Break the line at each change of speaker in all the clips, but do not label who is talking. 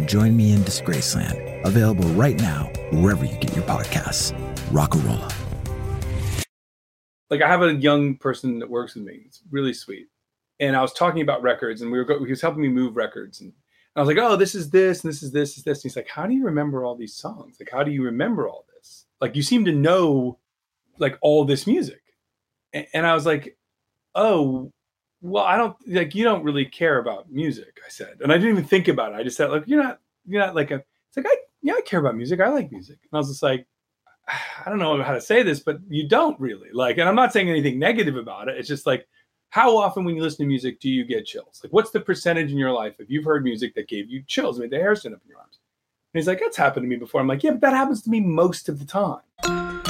and join me in Disgraceland. Available right now, wherever you get your podcasts. Rockarola.
Like I have a young person that works with me. It's really sweet. And I was talking about records, and we were go- he was helping me move records, and I was like, "Oh, this is this, and this is this, is this." And he's like, "How do you remember all these songs? Like, how do you remember all this? Like, you seem to know, like, all this music." And, and I was like, "Oh, well, I don't like you don't really care about music." I said, and I didn't even think about it. I just said, "Like, you're not, you're not like a." It's like I, yeah, I care about music. I like music, and I was just like, I don't know how to say this, but you don't really like. And I'm not saying anything negative about it. It's just like how often when you listen to music do you get chills? Like, what's the percentage in your life if you've heard music that gave you chills, made the hair stand up in your arms? And he's like, that's happened to me before. I'm like, yeah, but that happens to me most of the time.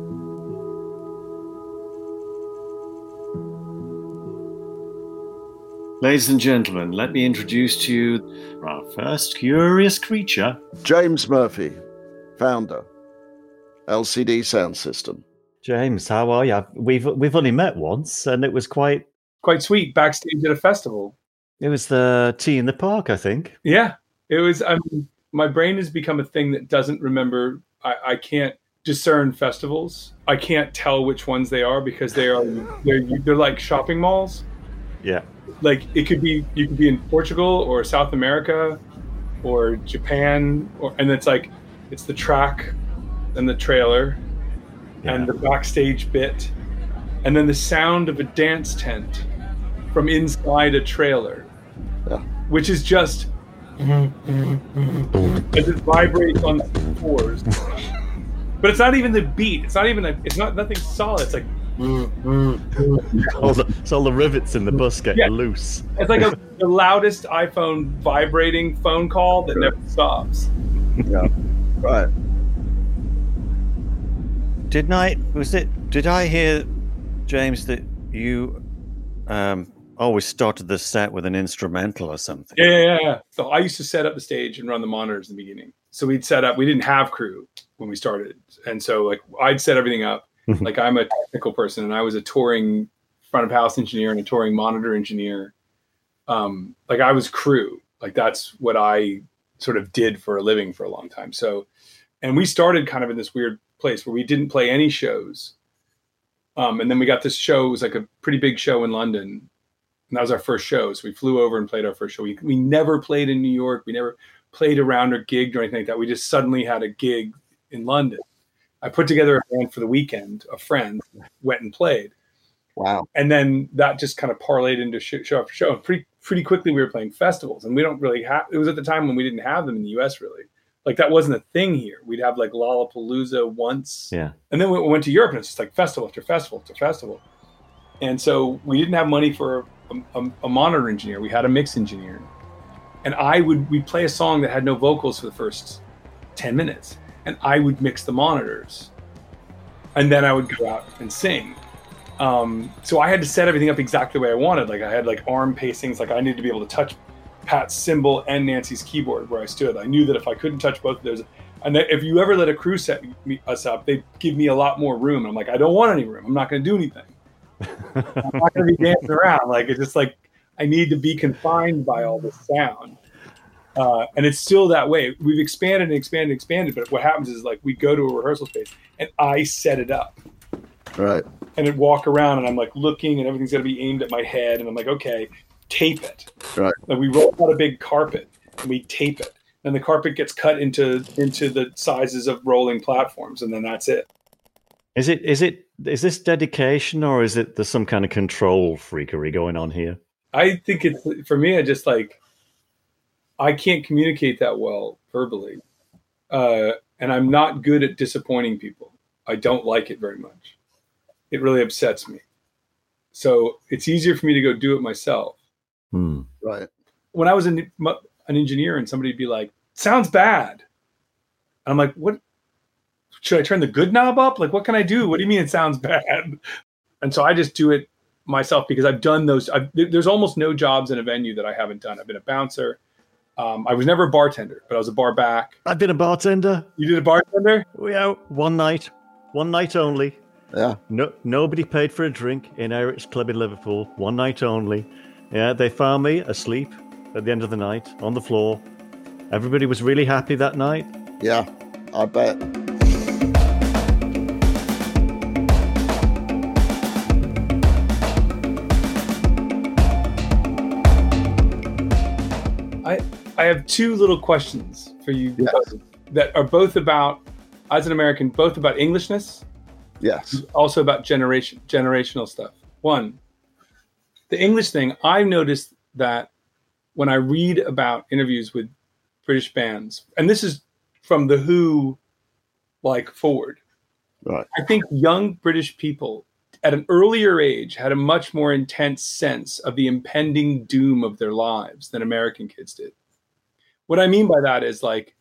Ladies and gentlemen, let me introduce to you our first curious creature.
James Murphy, founder, LCD Sound System.
James, how are you? We've we've only met once, and it was quite.
Quite sweet backstage at a festival.
It was the T in the Park, I think.
Yeah, it was. I mean, my brain has become a thing that doesn't remember. I, I can't discern festivals. I can't tell which ones they are because they are they're they're like shopping malls.
Yeah.
Like it could be you could be in Portugal or South America or Japan or and it's like it's the track and the trailer and the backstage bit and then the sound of a dance tent from inside a trailer
Yeah.
which is just as it vibrates on the floors. But it's not even the beat. It's not even a, it's not nothing solid. It's like
all the, it's all the rivets in the bus getting
Yeah.
loose.
it's like a, the loudest iphone vibrating phone call that never stops
Yeah. Right.
Didn't I? Was it? Did I hear, James, that you um, always started the set with an instrumental or something?
Yeah, yeah, yeah. So I used to set up the stage and run the monitors in the beginning. So we'd set up. We didn't have crew when we started, and so like I'd set everything up. Like I'm a technical person, and I was a touring front of house engineer and a touring monitor engineer. Um, like I was crew. Like that's what I sort of did for a living for a long time. So, and we started kind of in this weird place where we didn't play any shows. Um, and then we got this show. It was like a pretty big show in London, and that was our first show. So we flew over and played our first show. We, we never played in New York. We never played around or gigged or anything like that. We just suddenly had a gig in London. I put together a band for the weekend. A friend went and played,
Wow.
and then that just kind of parlayed into sh- show after show. And pretty pretty quickly, we were playing festivals, and we don't really have. It was at the time when we didn't have them in the U.S. Really, like that wasn't a thing here. We'd have like Lollapalooza once,
Yeah.
and then we went to Europe, and it's just like festival after festival after festival. And so we didn't have money for a, a, a monitor engineer. We had a mix engineer, and I would we'd play a song that had no vocals for the first ten minutes, and I would mix the monitors, and then I would go out and sing. Um, so I had to set everything up exactly the way I wanted. Like I had like arm pacings. Like I needed to be able to touch Pat's cymbal and Nancy's keyboard where I stood. I knew that if I couldn't touch both of those, and that if you ever let a crew set me, us up, they give me a lot more room. I'm like, I don't want any room. I'm not going to do anything. I'm not going to be dancing around. Like it's just like I need to be confined by all this sound. Uh, and it's still that way. We've expanded and expanded and expanded, but what happens is like we go to a rehearsal space and I set it up
Right.
and then walk around and I'm like looking and everything's gonna be aimed at my head and I'm like, okay, tape it.
Right.
Like we roll out a big carpet and we tape it. And the carpet gets cut into into the sizes of rolling platforms and then that's it.
Is it is it is this dedication or is it there's some kind of control freakery going on here?
I think it's for me. I just like I can't communicate that well verbally, uh, and I'm not good at disappointing people. I don't like it very much. It really upsets me. So it's easier for me to go do it myself.
Hmm.
Right.
When I was an, an engineer, and somebody'd be like, "Sounds bad," I'm like, "What? Should I turn the good knob up? Like, what can I do? What do you mean it sounds bad?" And so I just do it myself because I've done those. I've, there's almost no jobs in a venue that I haven't done. I've been a bouncer. Um, I was never a bartender, but I was a bar back.
I've been a bartender.
You did a bartender?
Yeah, one night, one night only.
Yeah.
No, nobody paid for a drink in Eric's Club in Liverpool. One night only. Yeah, they found me asleep at the end of the night on the floor. Everybody was really happy that night.
Yeah. I bet.
I have two little questions for you
Yes.
that are both about, as an American, both about Englishness,
Yes.
also about generation generational stuff. One, the English thing. I've noticed that when I read about interviews with British bands, and this is from the Who, like forward.
Right.
I think young British people at an earlier age had a much more intense sense of the impending doom of their lives than American kids did. What I mean by that is like,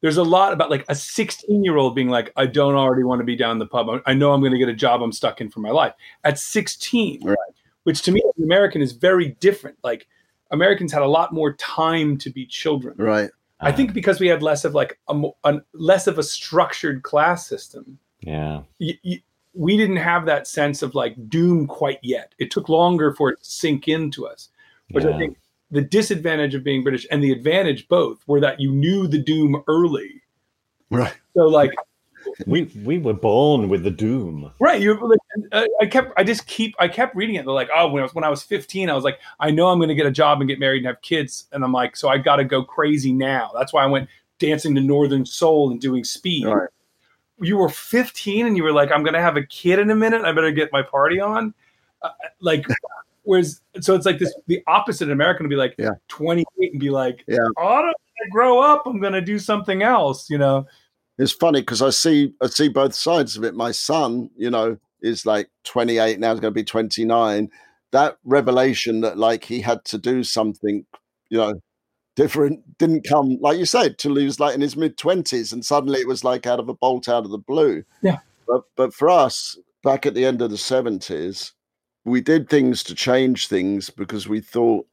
there's a lot about like a 16 year old being like, I don't already want to be down the pub. I know I'm going to get a job I'm stuck in for my life at 16,
Right.
which to me, as an American, is very different. Like, Americans had a lot more time to be children.
Right.
I think because we had less of like a, mo- a less of a structured class system
Yeah.
y- y- we didn't have that sense of like doom quite yet. It took longer for it to sink into us. Which I think the disadvantage of being British and the advantage both were that you knew the doom early.
Right.
So like,
We we were born with the doom.
right, you like, I- I kept, I just keep, I kept reading it. They're like, oh, when I was when I was 15, I was like, I know I'm going to get a job and get married and have kids, and I'm like, so I got to go crazy now. That's why I went dancing to Northern Soul and doing speed.
Right.
you were 15 and you were like, I'm going to have a kid in a minute. I better get my party on. Uh, like, whereas, so it's like this, the opposite American would be like
Yeah.
28 and be like,
Yeah.
oh, I grow up. I'm going to do something else, you know?
It's funny because I see I see both sides of it. My son, you know, is like 28 now. He's going to be 29. That revelation that like he had to do something, you know, different didn't come like you said till he was like in his mid 20s, and suddenly it was like out of a bolt out of the blue.
Yeah.
But but for us, back at the end of the 70s, we did things to change things because we thought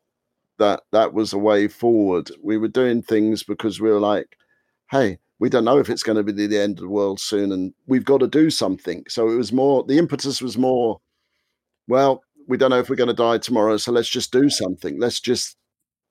that that was a way forward. We were doing things because we were like, hey, we don't know if it's going to be the, end of the world soon and we've got to do something. So it was more, the impetus was more, well, we don't know if we're going to die tomorrow. So let's just do something. Let's just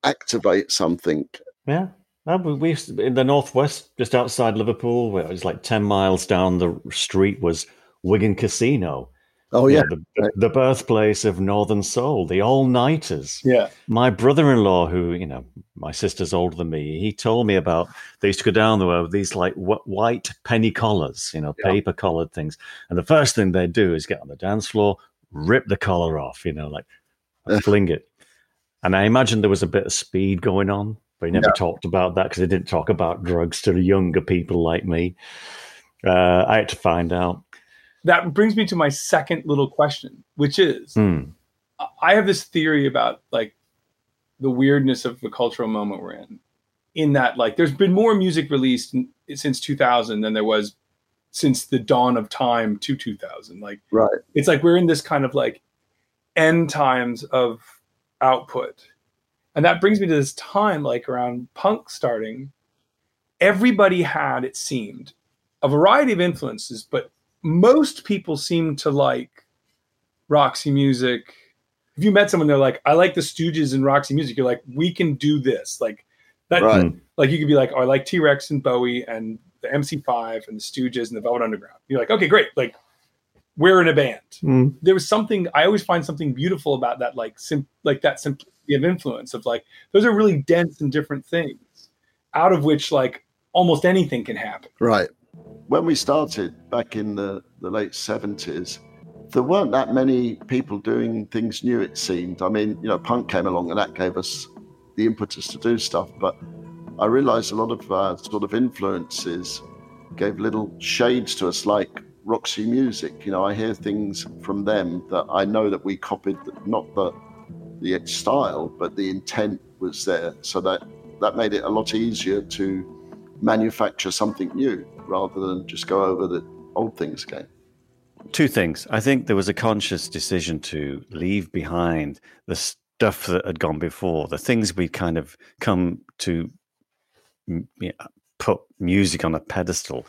activate something.
Yeah. We in the northwest, just outside Liverpool, where it was like ten miles down the street, was Wigan Casino.
Oh,
you
yeah.
know, the, the birthplace of Northern Soul, the all nighters.
Yeah.
My brother-in-law, who you know, my sister's older than me, he told me about. They used to go down the there with these like wh- white penny collars, you know,
Yeah.
paper collared things, and the first thing they do is get on the dance floor, rip the collar off, you know, like fling it. And I imagine there was a bit of speed going on, but he never talked about that because they didn't talk about drugs to the younger people like me. Uh, I had to find out.
That brings me to my second little question, which is
Hmm.
I have this theory about like the weirdness of the cultural moment we're in. In that, like, there's been more music released since 2000 than there was since the dawn of time to 2000. Like,
Right.
it's like we're in this kind of like end times of output. And that brings me to this time, like around punk starting. Everybody had, it seemed, a variety of influences, but most people seem to like Roxy music, if you met someone, they're like, I like the Stooges and Roxy Music. You're like, we can do this. Like that.
Right.
Like you could be like, oh, I like T Rex and Bowie and the MC5 and the Stooges and the Velvet Underground. You're like, okay, great. Like we're in a band.
Mm.
There was something I always find something beautiful about that, like sim- like that simplicity of influence of like those are really dense and different things, out of which like almost anything can happen.
Right. When we started back in the, the late 70s, there weren't that many people doing things new, it seemed. I mean, you know, punk came along and that gave us the impetus to do stuff. But I realized a lot of uh, sort of influences gave little shades to us, like Roxy Music. You know, I hear things from them that I know that we copied, not the the style, but the intent was there. So that that made it a lot easier to manufacture something new rather than just go over the old things again.
Two things. I think there was a conscious decision to leave behind the stuff that had gone before, the things we'd kind of come to you know, put music on a pedestal.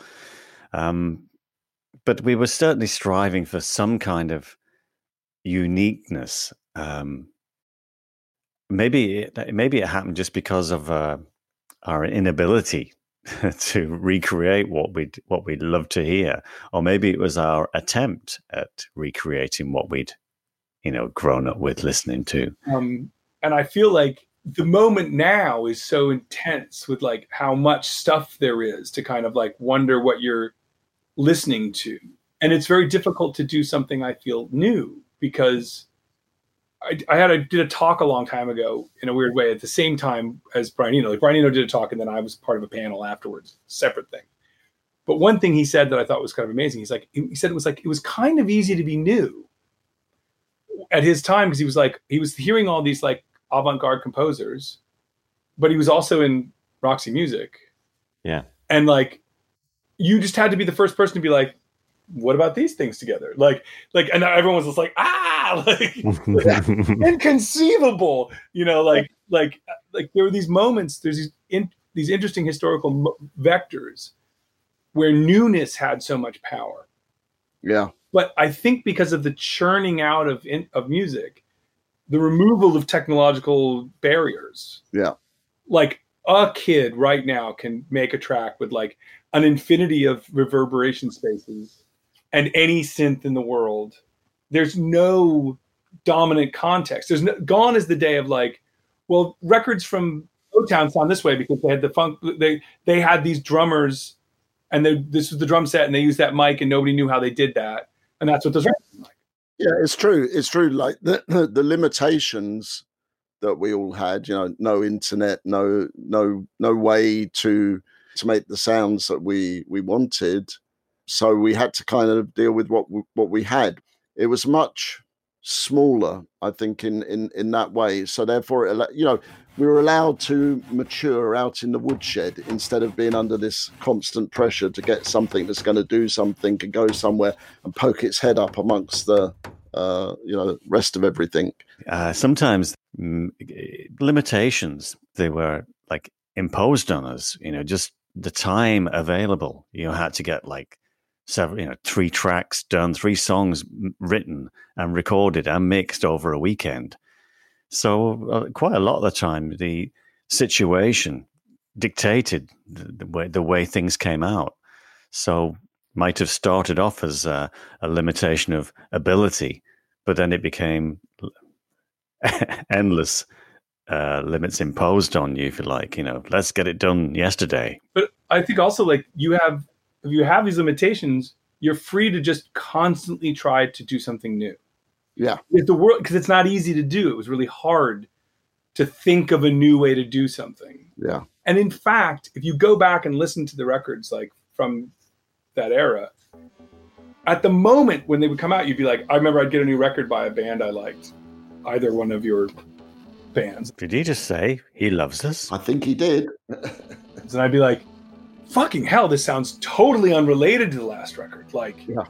Um, but we were certainly striving for some kind of uniqueness. Um, maybe it, maybe it happened just because of uh, our inability to recreate what we'd what we'd love to hear, or maybe it was our attempt at recreating what we'd you know grown up with listening to.
Um, and I feel like the moment now is so intense with like how much stuff there is to kind of like wonder what you're listening to, and it's very difficult to do something I feel new because I, I had a did a talk a long time ago in a weird way at the same time as Brian Eno. Like Brian Eno did a talk, and then I was part of a panel afterwards, separate thing. But one thing he said that I thought was kind of amazing. He's like, he said it was like it was kind of easy to be new at his time because he was like he was hearing all these like avant-garde composers, but he was also in Roxy Music.
Yeah,
and like you just had to be the first person to be like, what about these things together? Like, like, and everyone was just like, ah, like, inconceivable, you know, like, like, like there were these moments. There's these in, these interesting historical vectors where newness had so much power.
Yeah,
but I think because of the churning out of in, of music, the removal of technological barriers.
Yeah,
like a kid right now can make a track with like an infinity of reverberation spaces and any synth in the world. There's no dominant context. There's no, gone is the day of like, well, records from Motown sound this way because they had the funk. They they had these drummers, and they, this was the drum set, and they used that mic, and nobody knew how they did that, and that's what those records like.
Yeah, it's true. It's true. Like the, the, the limitations that we all had. You know, no internet, no no no way to to make the sounds that we we wanted so we had to kind of deal with what we, what we had. It was much smaller, I think, in in in that way. So therefore, you know, we were allowed to mature out in the woodshed instead of being under this constant pressure to get something that's going to do something and go somewhere and poke its head up amongst the uh, you know rest of everything.
Uh, sometimes mm, limitations they were like imposed on us. You know, just the time available. You had to get like several, you know, three tracks done, three songs written and recorded and mixed over a weekend. So uh, quite a lot of the time, the situation dictated the, the, way the way things came out. So might have started off as a, a limitation of ability, but then it became endless uh, limits imposed on you, if you like. You know, let's get it done yesterday.
But I think also like you have if you have these limitations, you're free to just constantly try to do something new.
Yeah.
If the world because it's not easy to do. It was really hard to think of a new way to do something.
Yeah.
And in fact, if you go back and listen to the records like from that era, at the moment when they would come out, you'd be like, I remember I'd get a new record by a band I liked, either one of your bands.
Did he just say he loves us?
I think he did.
and I'd be like, fucking hell, this sounds totally unrelated to the last record. Like,
yeah.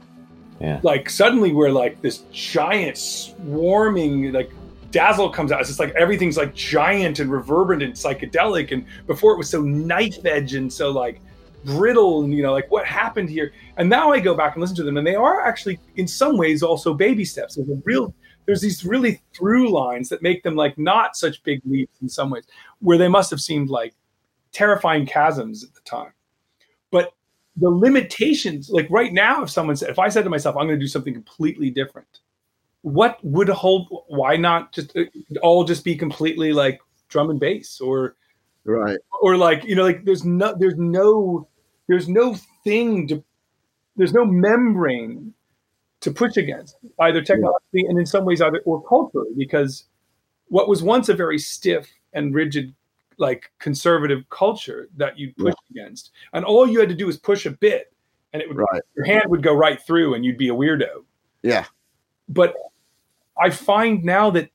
Yeah.
Like suddenly we're like this giant swarming like dazzle comes out. It's just like everything's like giant and reverberant and psychedelic. And before it was so knife edge and so like brittle and you know like what happened here. And now I go back and listen to them and they are actually in some ways also baby steps. There's a real there's these really through lines that make them like not such big leaps in some ways, where they must have seemed like terrifying chasms at the time. The limitations, like right now, if someone said, if I said to myself, I'm going to do something completely different, what would hold? Why not just uh, all just be completely like drum and bass or
right
or like you know like there's no there's no there's no thing to there's no membrane to push against either technologically yeah. and in some ways either or culturally because what was once a very stiff and rigid like conservative culture that you'd push yeah. against and all you had to do was push a bit and it would right. your hand would go right through and you'd be a weirdo
yeah
but i find now that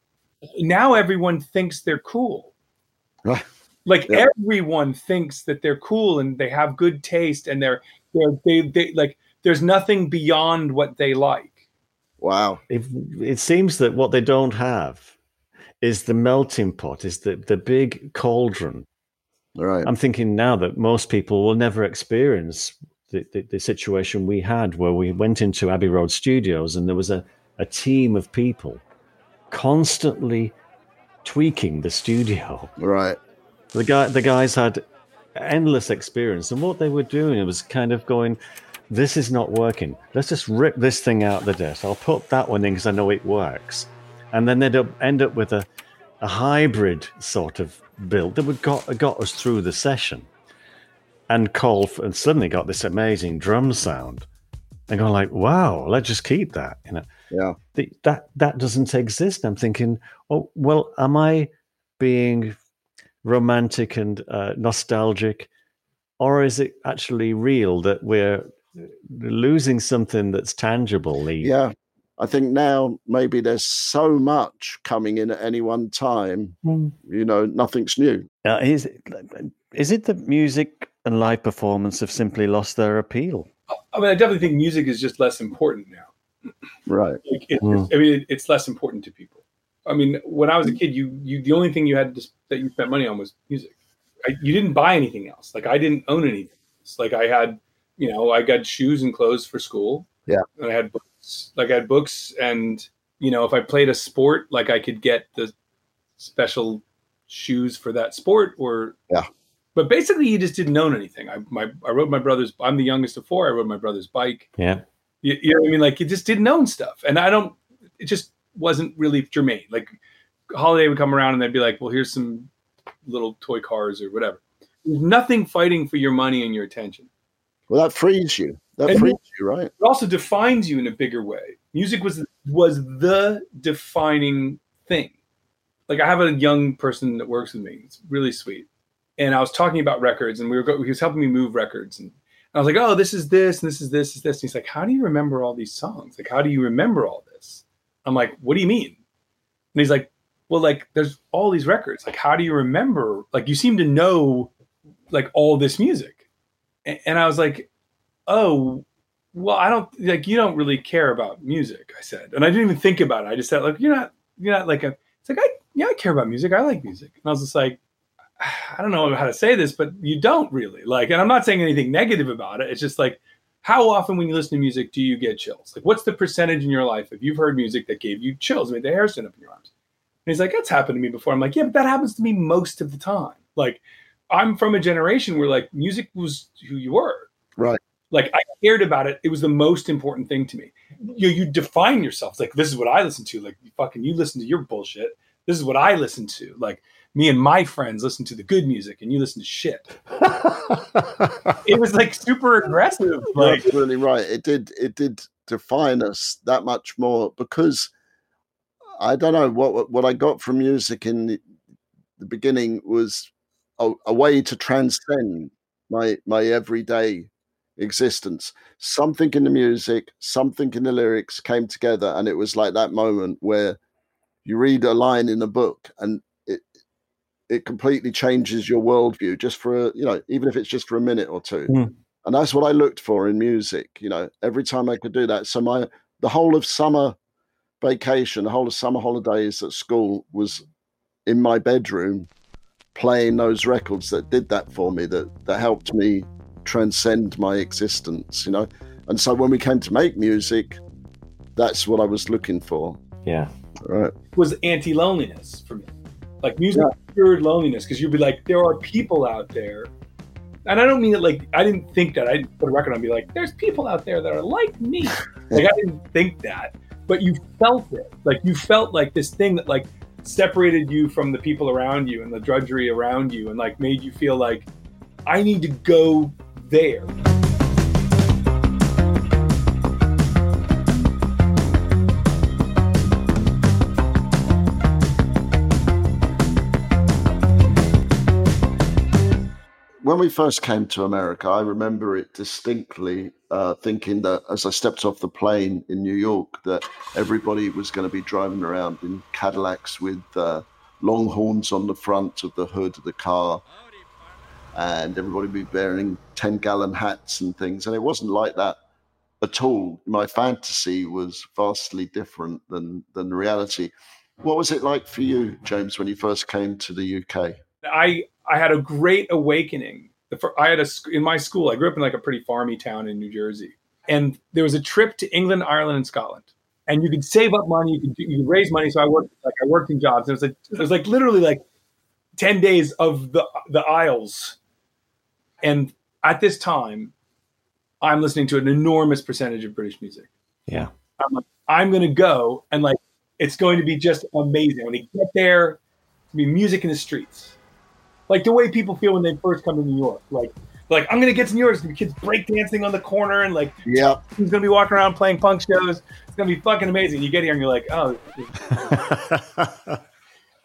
now everyone thinks they're cool
right
like yeah. everyone thinks that they're cool and they have good taste and they're they're they, they like there's nothing beyond what they like.
Wow.
It, it seems that what they don't have is the melting pot, is the, the big cauldron.
Right.
I'm thinking now that most people will never experience the, the, the, situation we had where we went into Abbey Road Studios and there was a, a team of people constantly tweaking the studio.
Right.
The guy the guys had endless experience and what they were doing was kind of going this is not working. Let's just rip this thing out the desk. I'll put that one in because I know it works. And then they'd end up with a, a hybrid sort of build that would got, got us through the session and call for, and suddenly got this amazing drum sound. And going like, wow, let's just keep that. You know,
yeah,
the, that that doesn't exist. I'm thinking, oh well, am I being romantic and uh, nostalgic, or is it actually real that we're losing something that's tangible.
Yeah. I think now maybe there's so much coming in at any one time, mm. you know, nothing's new.
Uh, is, it, is it that music and live performance have simply lost their appeal?
I mean, I definitely think music is just less important now.
Right.
Like it, mm. I mean, it, it's less important to people. I mean, when I was a kid, you you the only thing you had to, that you spent money on was music. I, you didn't buy anything else. Like I didn't own anything. It's like I had you know, I got shoes and clothes for school.
Yeah.
And I had books, like I had books and, you know, if I played a sport, like I could get the special shoes for that sport or,
yeah.
But basically, you just didn't own anything. I my I rode my brother's. I'm the youngest of four. I rode my brother's bike.
Yeah,
you, you know what I mean. Like you just didn't own stuff, and I don't. It just wasn't really germane. Like holiday would come around, and they'd be like, "Well, here's some little toy cars or whatever." There's nothing fighting for your money and your attention.
Well, that frees you. That and frees you, right?
It also defines you in a bigger way. Music was was the defining thing. Like I have a young person that works with me. It's really sweet. And I was talking about records, and we were go- he was helping me move records, and I was like, "Oh, this is this, and this is this, is this." And he's like, "How do you remember all these songs? Like, how do you remember all this?" I'm like, "What do you mean?" And he's like, "Well, like, there's all these records. Like, how do you remember? Like, you seem to know, like, all this music." and I was like, oh, well, I don't like you don't really care about music. I said, and I didn't even think about it. I just said, like, you're not, you're not like a. It's like I, yeah, I care about music. I like music, and I was just like, I don't know how to say this, but you don't really like. And I'm not saying anything negative about it. It's just like, how often when you listen to music do you get chills? Like, what's the percentage in your life if you've heard music that gave you chills, made the hair stand up in your arms? And he's like, that's happened to me before. I'm like, yeah, but that happens to me most of the time. Like, I'm from a generation where like music was who you were.
Right.
Like I cared about it. It was the most important thing to me. You you define yourself. It's like this is what I listen to. Like fucking you listen to your bullshit. This is what I listen to. Like me and my friends listen to the good music and you listen to shit. it was like super aggressive. Like
That's really right. It did it did define us that much more because I don't know what what I got from music in the, the beginning was a, a way to transcend my my everyday existence. Something in the music, something in the lyrics came together, and it was like that moment where you read a line in a book and it it completely changes your worldview just for a, you know even if it's just for a minute or two. Mm. And that's what I looked for in music. You know, every time I could do that. So my the whole of summer vacation, the whole of summer holidays at school was in my bedroom playing those records that did that for me, that that helped me transcend my existence, you know. And so when we came to make music, that's what I was looking for.
Yeah.
Right.
was anti loneliness for me. Like music cured loneliness because you'd be like, there are people out there. And I don't mean it like I didn't think that. I didn't put a record on and be like, there's people out there that are like me. like I didn't think that. But you felt it. Like you felt like this thing that like separated you from the people around you and the drudgery around you and like made you feel like I need to go there.
when we first came to America, I remember it distinctly uh, thinking that as I stepped off the plane in New York, that everybody was going to be driving around in Cadillacs with uh, long horns on the front of the hood of the car, and everybody would be wearing 10 gallon hats and things. And it wasn't like that at all. My fantasy was vastly different than, than reality. What was it like for you, James, when you first came to the UK?
I I had a great awakening. I had a in my school. I grew up in like a pretty farmy town in New Jersey, and there was a trip to England, Ireland, and Scotland. And you could save up money. You could, you could raise money. So I worked like I worked in jobs. And it was like it was like literally like ten days of the the Isles. And at this time, I'm listening to an enormous percentage of British music.
Yeah.
I'm like, I'm going to go and like, it's going to be just amazing. When you get there, it's going to be music in the streets. Like the way people feel when they first come to New York. Like, like I'm going to get to New York. There's going to be kids breakdancing on the corner and like,
Yeah.
he's going to be walking around playing punk shows. It's going to be fucking amazing. You get here and you're like, oh.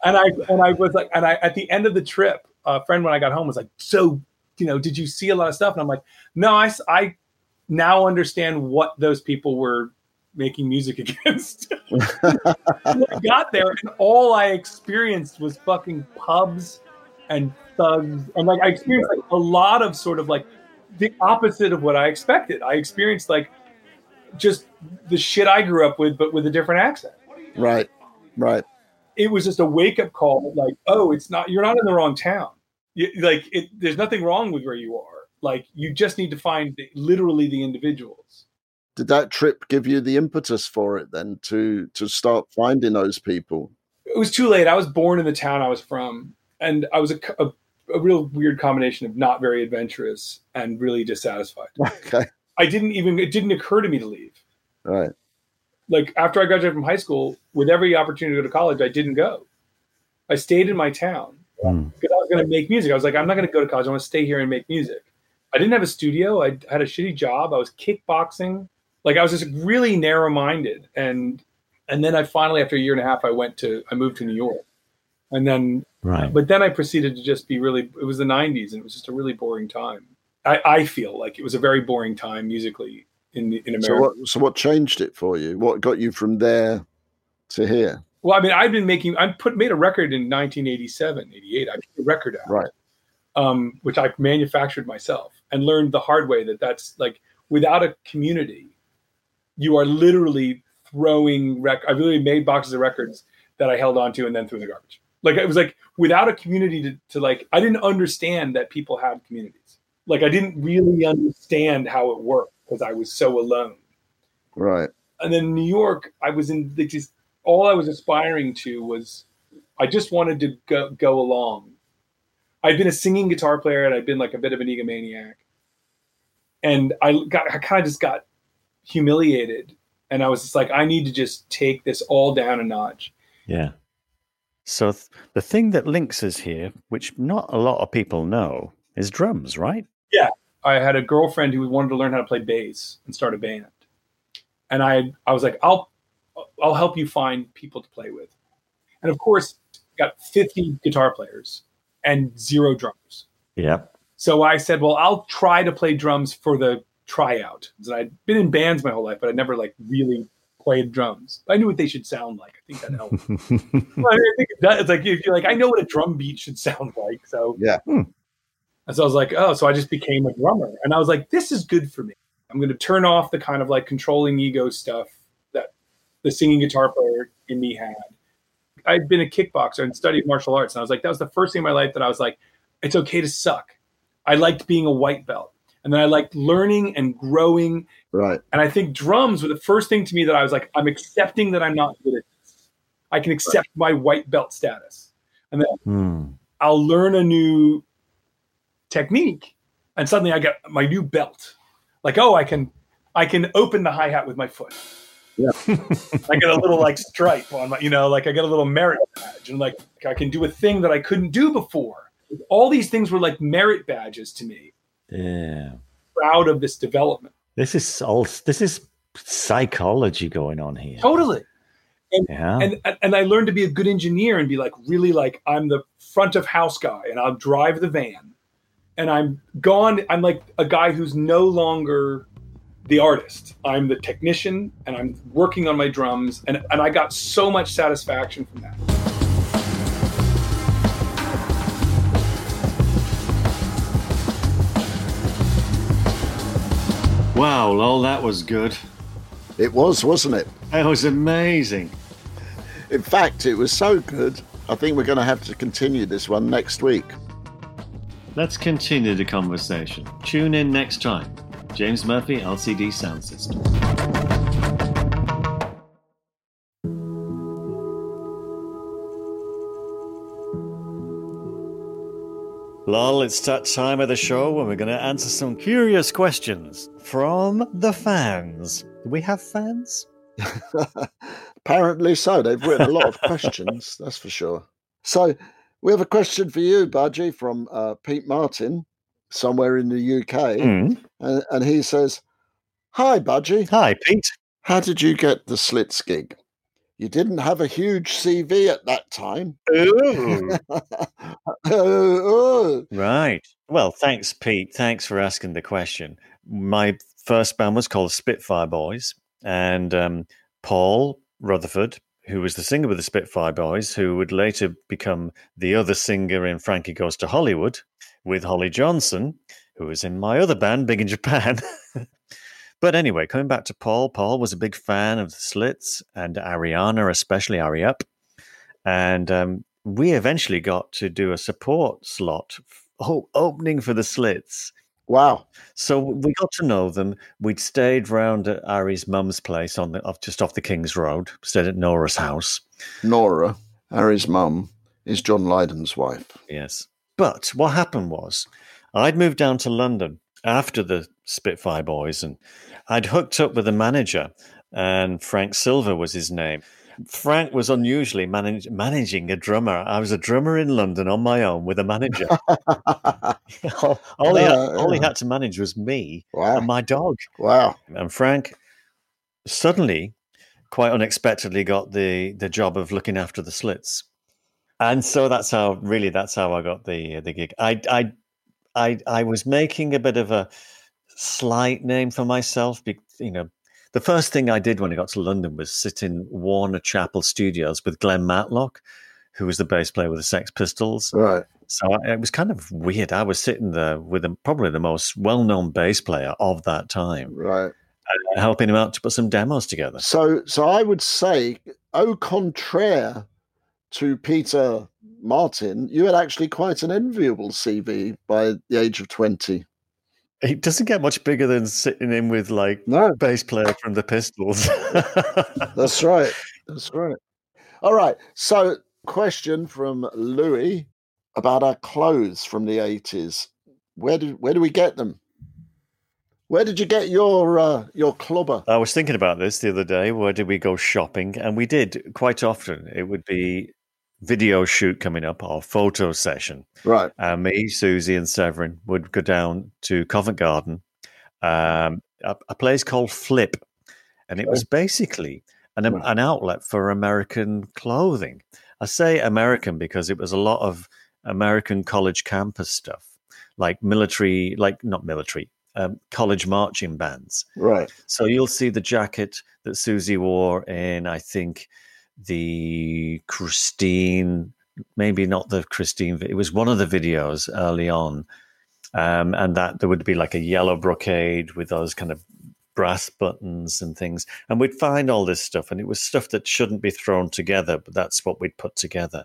And I, and I was like, and I, at the end of the trip, a friend when I got home was like, so, you know, did you see a lot of stuff? And I'm like, no, I, I now understand what those people were making music against. I got there and all I experienced was fucking pubs and thugs. And like I experienced like a lot of sort of like the opposite of what I expected. I experienced like just the shit I grew up with, but with a different accent.
Right. Right.
It was just a wake up call like, oh, it's not, you're not in the wrong town. You, like, it, there's nothing wrong with where you are. Like, you just need to find the, literally the individuals.
Did that trip give you the impetus for it then to to start finding those people?
it was too late. I was born in the town I was from, and I was a, a, a real weird combination of not very adventurous and really dissatisfied.
Okay.
I didn't even it didn't occur to me to leave.
Right.
Like after I graduated from high school, with every opportunity to go to college, I didn't go. I stayed in my town
Mm.
because I was going to make music. I was like, I'm not going to go to college. I want to stay here and make music. I didn't have a studio. I had a shitty job. I was kickboxing. Like I was just really narrow-minded, and and then I finally, after a year and a half, I went to I moved to New York, and then
Right.
but then I proceeded to just be really. It was the '90s, and it was just a really boring time. I, I feel like it was a very boring time musically in in America.
So what so what changed it for you? What got you from there to here?
Well, I mean, I've been making. I put made a record in 1987, 88. I put a record out,
Right.
um, which I manufactured myself, and learned the hard way that that's like without a community, you are literally throwing rec. I really made boxes of records that I held onto and then threw in the garbage. Like it was like without a community to, to like. I didn't understand that people had communities. Like I didn't really understand how it worked because I was so alone
Right.
and then New York, I was in just all I was aspiring to was I just wanted to go, go along. I'd been a singing guitar player and I'd been like a bit of an egomaniac. And I got I kind of just got humiliated. And I was just like, I need to just take this all down a notch.
Yeah.
So th- the thing that links us here, which not a lot of people know, is drums, right? Yeah.
I had a girlfriend who wanted to learn how to play bass and start a band. And I I was like, I'll I'll help you find people to play with. And of course, got 50 guitar players and zero drummers.
Yeah.
So I said, well, I'll try to play drums for the tryout. 'Cause I'd been in bands my whole life, but I never like really played drums. I knew what they should sound like. I think that helped. Well, I, mean, I think it does. It's like if you're like, I know what a drum beat should sound like. So
Yeah.
Hmm.
And so I was like, oh, so I just became a drummer, and I was like, this is good for me. I'm going to turn off the kind of like controlling ego stuff that the singing guitar player in me had. I'd been a kickboxer and studied martial arts, and I was like, that was the first thing in my life that I was like, it's okay to suck. I liked being a white belt, and then I liked learning and growing
Right.
and I think drums were the first thing to me that I was like, I'm accepting that I'm not good at this. I can accept my white belt status. And then
Hmm.
I'll learn a new technique and suddenly I get my new belt. Like, oh, I can I can open the hi-hat with my foot.
Yeah.
I get a little like stripe on my, you know, like I get a little merit badge and like I can do a thing that I couldn't do before. All these things were like merit badges to me.
Yeah.
Proud of this development.
This is all. This is psychology going on here.
Totally.
Yeah.
and and I learned to be a good engineer and be like really like I'm the front of house guy and I'll drive the van and I'm gone I'm like a guy who's no longer the artist I'm the technician and I'm working on my drums and and I got so much satisfaction from that
Wow, lol, that was good.
It was, wasn't it?
That was amazing.
In fact, it was so good. I think we're going to have to continue this one next week.
Let's continue the conversation. Tune in next time. James Murphy, LCD Sound System. Lol, it's that time of the show when we're going to answer some curious questions from the fans. Do we have fans?
Apparently so. They've written a lot of questions, that's for sure. So we have a question for you, Budgie, from uh, Pete Martin, somewhere in the UK.
Mm.
And, and he says, Hi, Budgie.
Hi, Pete.
How did you get the Slits gig? You didn't have a huge CV at that time.
Ooh.
Oh,
Right. Well, thanks, Pete. Thanks for asking the question. My first band was called Spitfire Boys, and um, Paul Rutherford, who was the singer with the Spitfire Boys, who would later become the other singer in Frankie Goes to Hollywood with Holly Johnson, who was in my other band, Big in Japan. but anyway, coming back to Paul, Paul was a big fan of the Slits and Ariana, especially Ari Up. And um, we eventually got to do a support slot oh, opening for the Slits.
wow.
So we got to know them. We'd stayed round at Ari's mum's place on the off, just off the King's Road. Stayed at Nora's house.
Nora, Ari's mum, is John Lydon's wife.
Yes. But what happened was, I'd moved down to London after the Spitfire Boys, and I'd hooked up with a manager, and Frank Silver was his name. Frank was unusually manage, managing a drummer. I was a drummer in London on my own with a manager. all, all he had,
Yeah,
all he had to manage was me
wow.
and my dog.
Wow.
And Frank suddenly, quite unexpectedly, got the the job of looking after the slits. And so that's how really that's how I got the the gig. I I I I was making a bit of a slight name for myself. You know, the first thing I did when I got to London was sit in Warner Chappell Studios with Glenn Matlock, who was the bass player with the Sex Pistols.
Right.
So I, it was kind of weird. I was sitting there with probably the most well-known bass player of that time,
Right.
uh, helping him out to put some demos together.
So, so I would say, au contraire to Peter Martin, you had actually quite an enviable CV by the age of 20.
It doesn't get much bigger than sitting in with like
No,
bass player from the Pistols.
that's right. That's right. All right. So, question from Louis about our clothes from the 80s. Where did where do we get them? Where did you get your uh, your clubber?
I was thinking about this the other day. Where did we go shopping? And we did quite often. It would be video shoot coming up or photo session.
Right.
And me, Siouxsie, and Severin would go down to Covent Garden, um, a, a place called Flip, and it was basically an,
Right.
an outlet for American clothing. I say American because it was a lot of American college campus stuff, like military, like not military, um, college marching bands.
Right.
So you'll see the jacket that Siouxsie wore in, I think, the Christine, maybe not the Christine, it was one of the videos early on. Um, and that there would be like a yellow brocade with those kind of brass buttons and things. And we'd find all this stuff, and it was stuff that shouldn't be thrown together, but that's what we'd put together.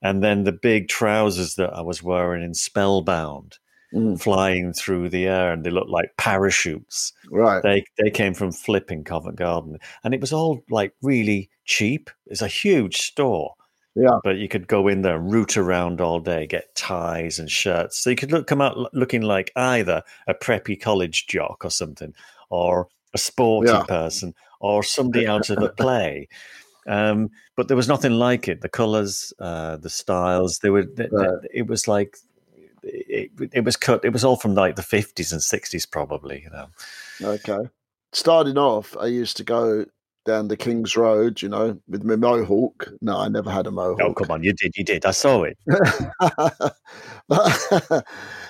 And then the big trousers that I was wearing in Spellbound
Mm.
flying through the air, and they looked like parachutes.
Right.
They they came from Flip in Covent Garden, and it was all like really cheap. It's a huge store.
Yeah.
but you could go in there and root around all day, get ties and shirts. So you could look come out looking like either a preppy college jock or something, or a sporty
Yeah.
person, or somebody out of a play. Um, but there was nothing like it. The colors, uh, the styles, they were. th- th-
Right.
It was like it, it was cut. It was all from like the fifties and sixties, probably. You know.
Okay. Starting off, I used to go down the King's Road, you know, with my mohawk. No, I never had a mohawk.
Oh come on, you did, you did. I saw it.
but,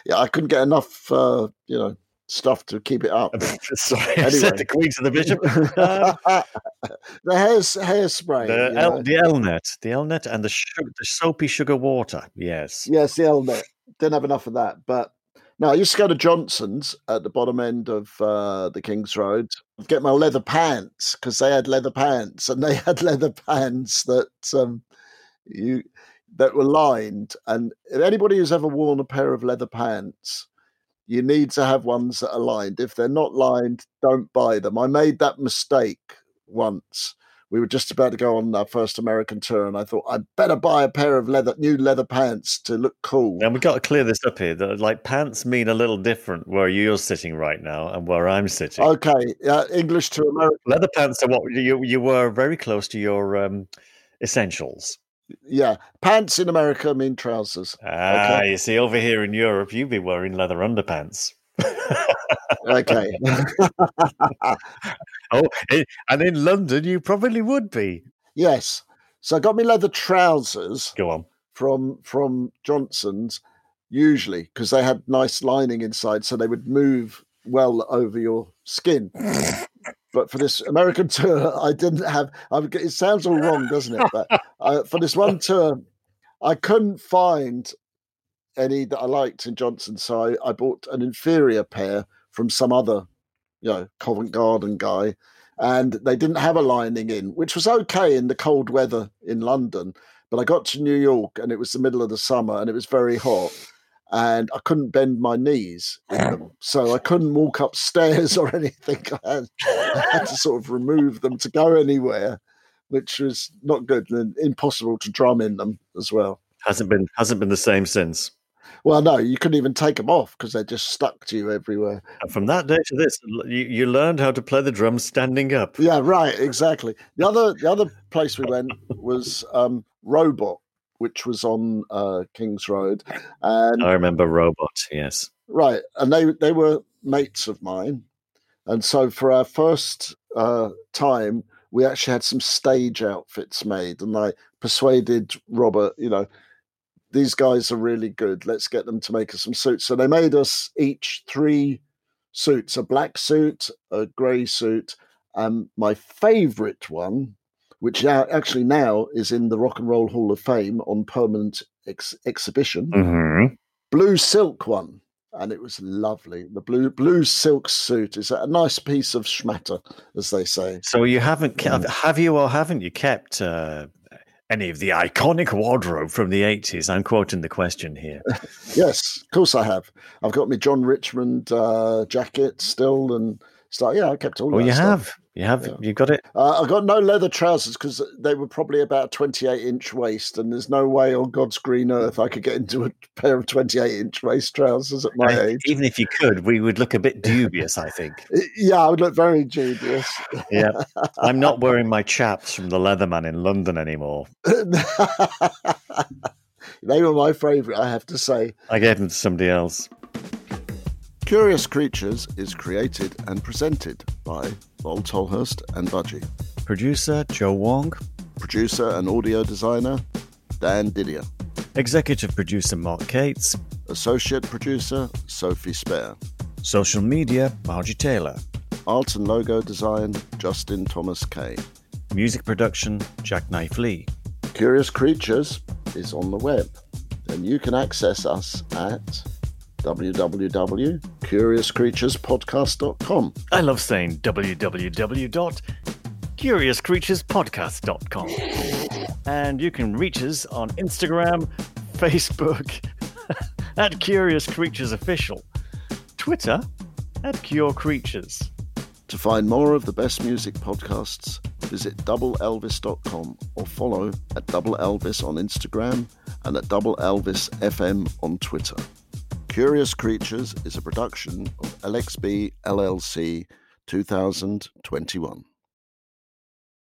yeah, I couldn't get enough, uh, you know, stuff to keep it up.
Sorry, I said the Queen to the Bishop. Um,
the hair hairspray.
the,
know.
the Elnett, the Elnett, and the sugar, the soapy sugar water. Yes.
Yes, the Elnett. Didn't have enough of that. But no, I used to go to Johnson's at the bottom end of uh, the King's Road, get my leather pants because they had leather pants and they had leather pants that um, you that were lined. And if anybody who's ever worn a pair of leather pants, you need to have ones that are lined. If they're not lined, don't buy them. I made that mistake once. We were just about to go on our first American tour, and I thought I'd better buy a pair of leather, new leather pants to look cool.
And we've got to clear this up here. That like pants mean a little different where you're sitting right now and where I'm sitting.
Okay, uh, English to American.
Leather pants are what you you were very close to your um, essentials.
Yeah, pants in America mean trousers.
Ah, you see, over here in Europe, you'd be wearing leather underpants.
Okay.
oh, and in London, you probably would be.
yes. So I got me leather trousers
Go on.
from from Johnson's, usually because they had nice lining inside, so they would move well over your skin. but for this American tour, I didn't have. I would it sounds all wrong, doesn't it? But uh, for this one tour, I couldn't find any that I liked in Johnson, so I, I bought an inferior pair from some other, you know, Covent Garden guy, and they didn't have a lining in, which was okay in the cold weather in London. But I got to New York and it was the middle of the summer and it was very hot. And I couldn't bend my knees in them. So I couldn't walk upstairs or anything. I had, I had to sort of remove them to go anywhere, which was not good and impossible to drum in them as well.
Hasn't been hasn't been the same since.
Well, no, you couldn't even take them off because they just stuck to you everywhere.
And from that day to this, you, you learned how to play the drums standing up.
Yeah, right, exactly. The other the other place we went was um, Robot, which was on uh, King's Road, and
I remember Robot. Yes.
right, and they they were mates of mine, and so for our first uh, time, we actually had some stage outfits made, and I persuaded Robert, you know. These guys are really good. Let's get them to make us some suits. So they made us each three suits a black suit, a grey suit, and my favourite one, which now, actually now is in the Rock and Roll Hall of Fame on permanent ex- exhibition,
Mm-hmm.
blue silk one, and it was lovely. The blue blue silk suit is a nice piece of schmatter, as they say.
So you haven't kept, have you or haven't you kept uh, any of the iconic wardrobe from the eighties? I'm quoting the question here.
Yes, of course I have. I've got my John Richmond uh, jacket still, and stuff. Yeah, I kept all.
Oh, you
stuff.
have, you have,
Yeah.
you got it.
Uh, I got no leather trousers because they were probably about 28 inch waist, and there's no way on God's green earth I could get into a pair of 28 inch waist trousers at my
I-
age.
Even if you could, we would look a bit dubious. I think.
Yeah, I would look very dubious.
Yeah, I'm not wearing my chaps from the Leatherman in London anymore.
they were my favourite, I have to say.
I gave them to somebody else.
Curious Creatures is created and presented by Lol Tolhurst and Budgie.
Producer Joe Wong,
Producer and audio designer Dan Didier.
executive producer Mark Cates,
Associate producer Sophie Spare.
social media Margie Taylor,
Art and logo design Justin Thomas Kay.
music production Jacknife Lee.
Curious Creatures is on the web, and you can access us at www.curiouscreaturespodcast.com.
I love saying www.curiouscreaturespodcast.com. and you can reach us on Instagram, Facebook, at Curious Creatures Official. Twitter at Cure Creatures.
To find more of the best music podcasts, visit doubleelvis.com or follow at Double Elvis on Instagram and at Double Elvis FM on Twitter. Curious Creatures is a production of LXB LLC 2021.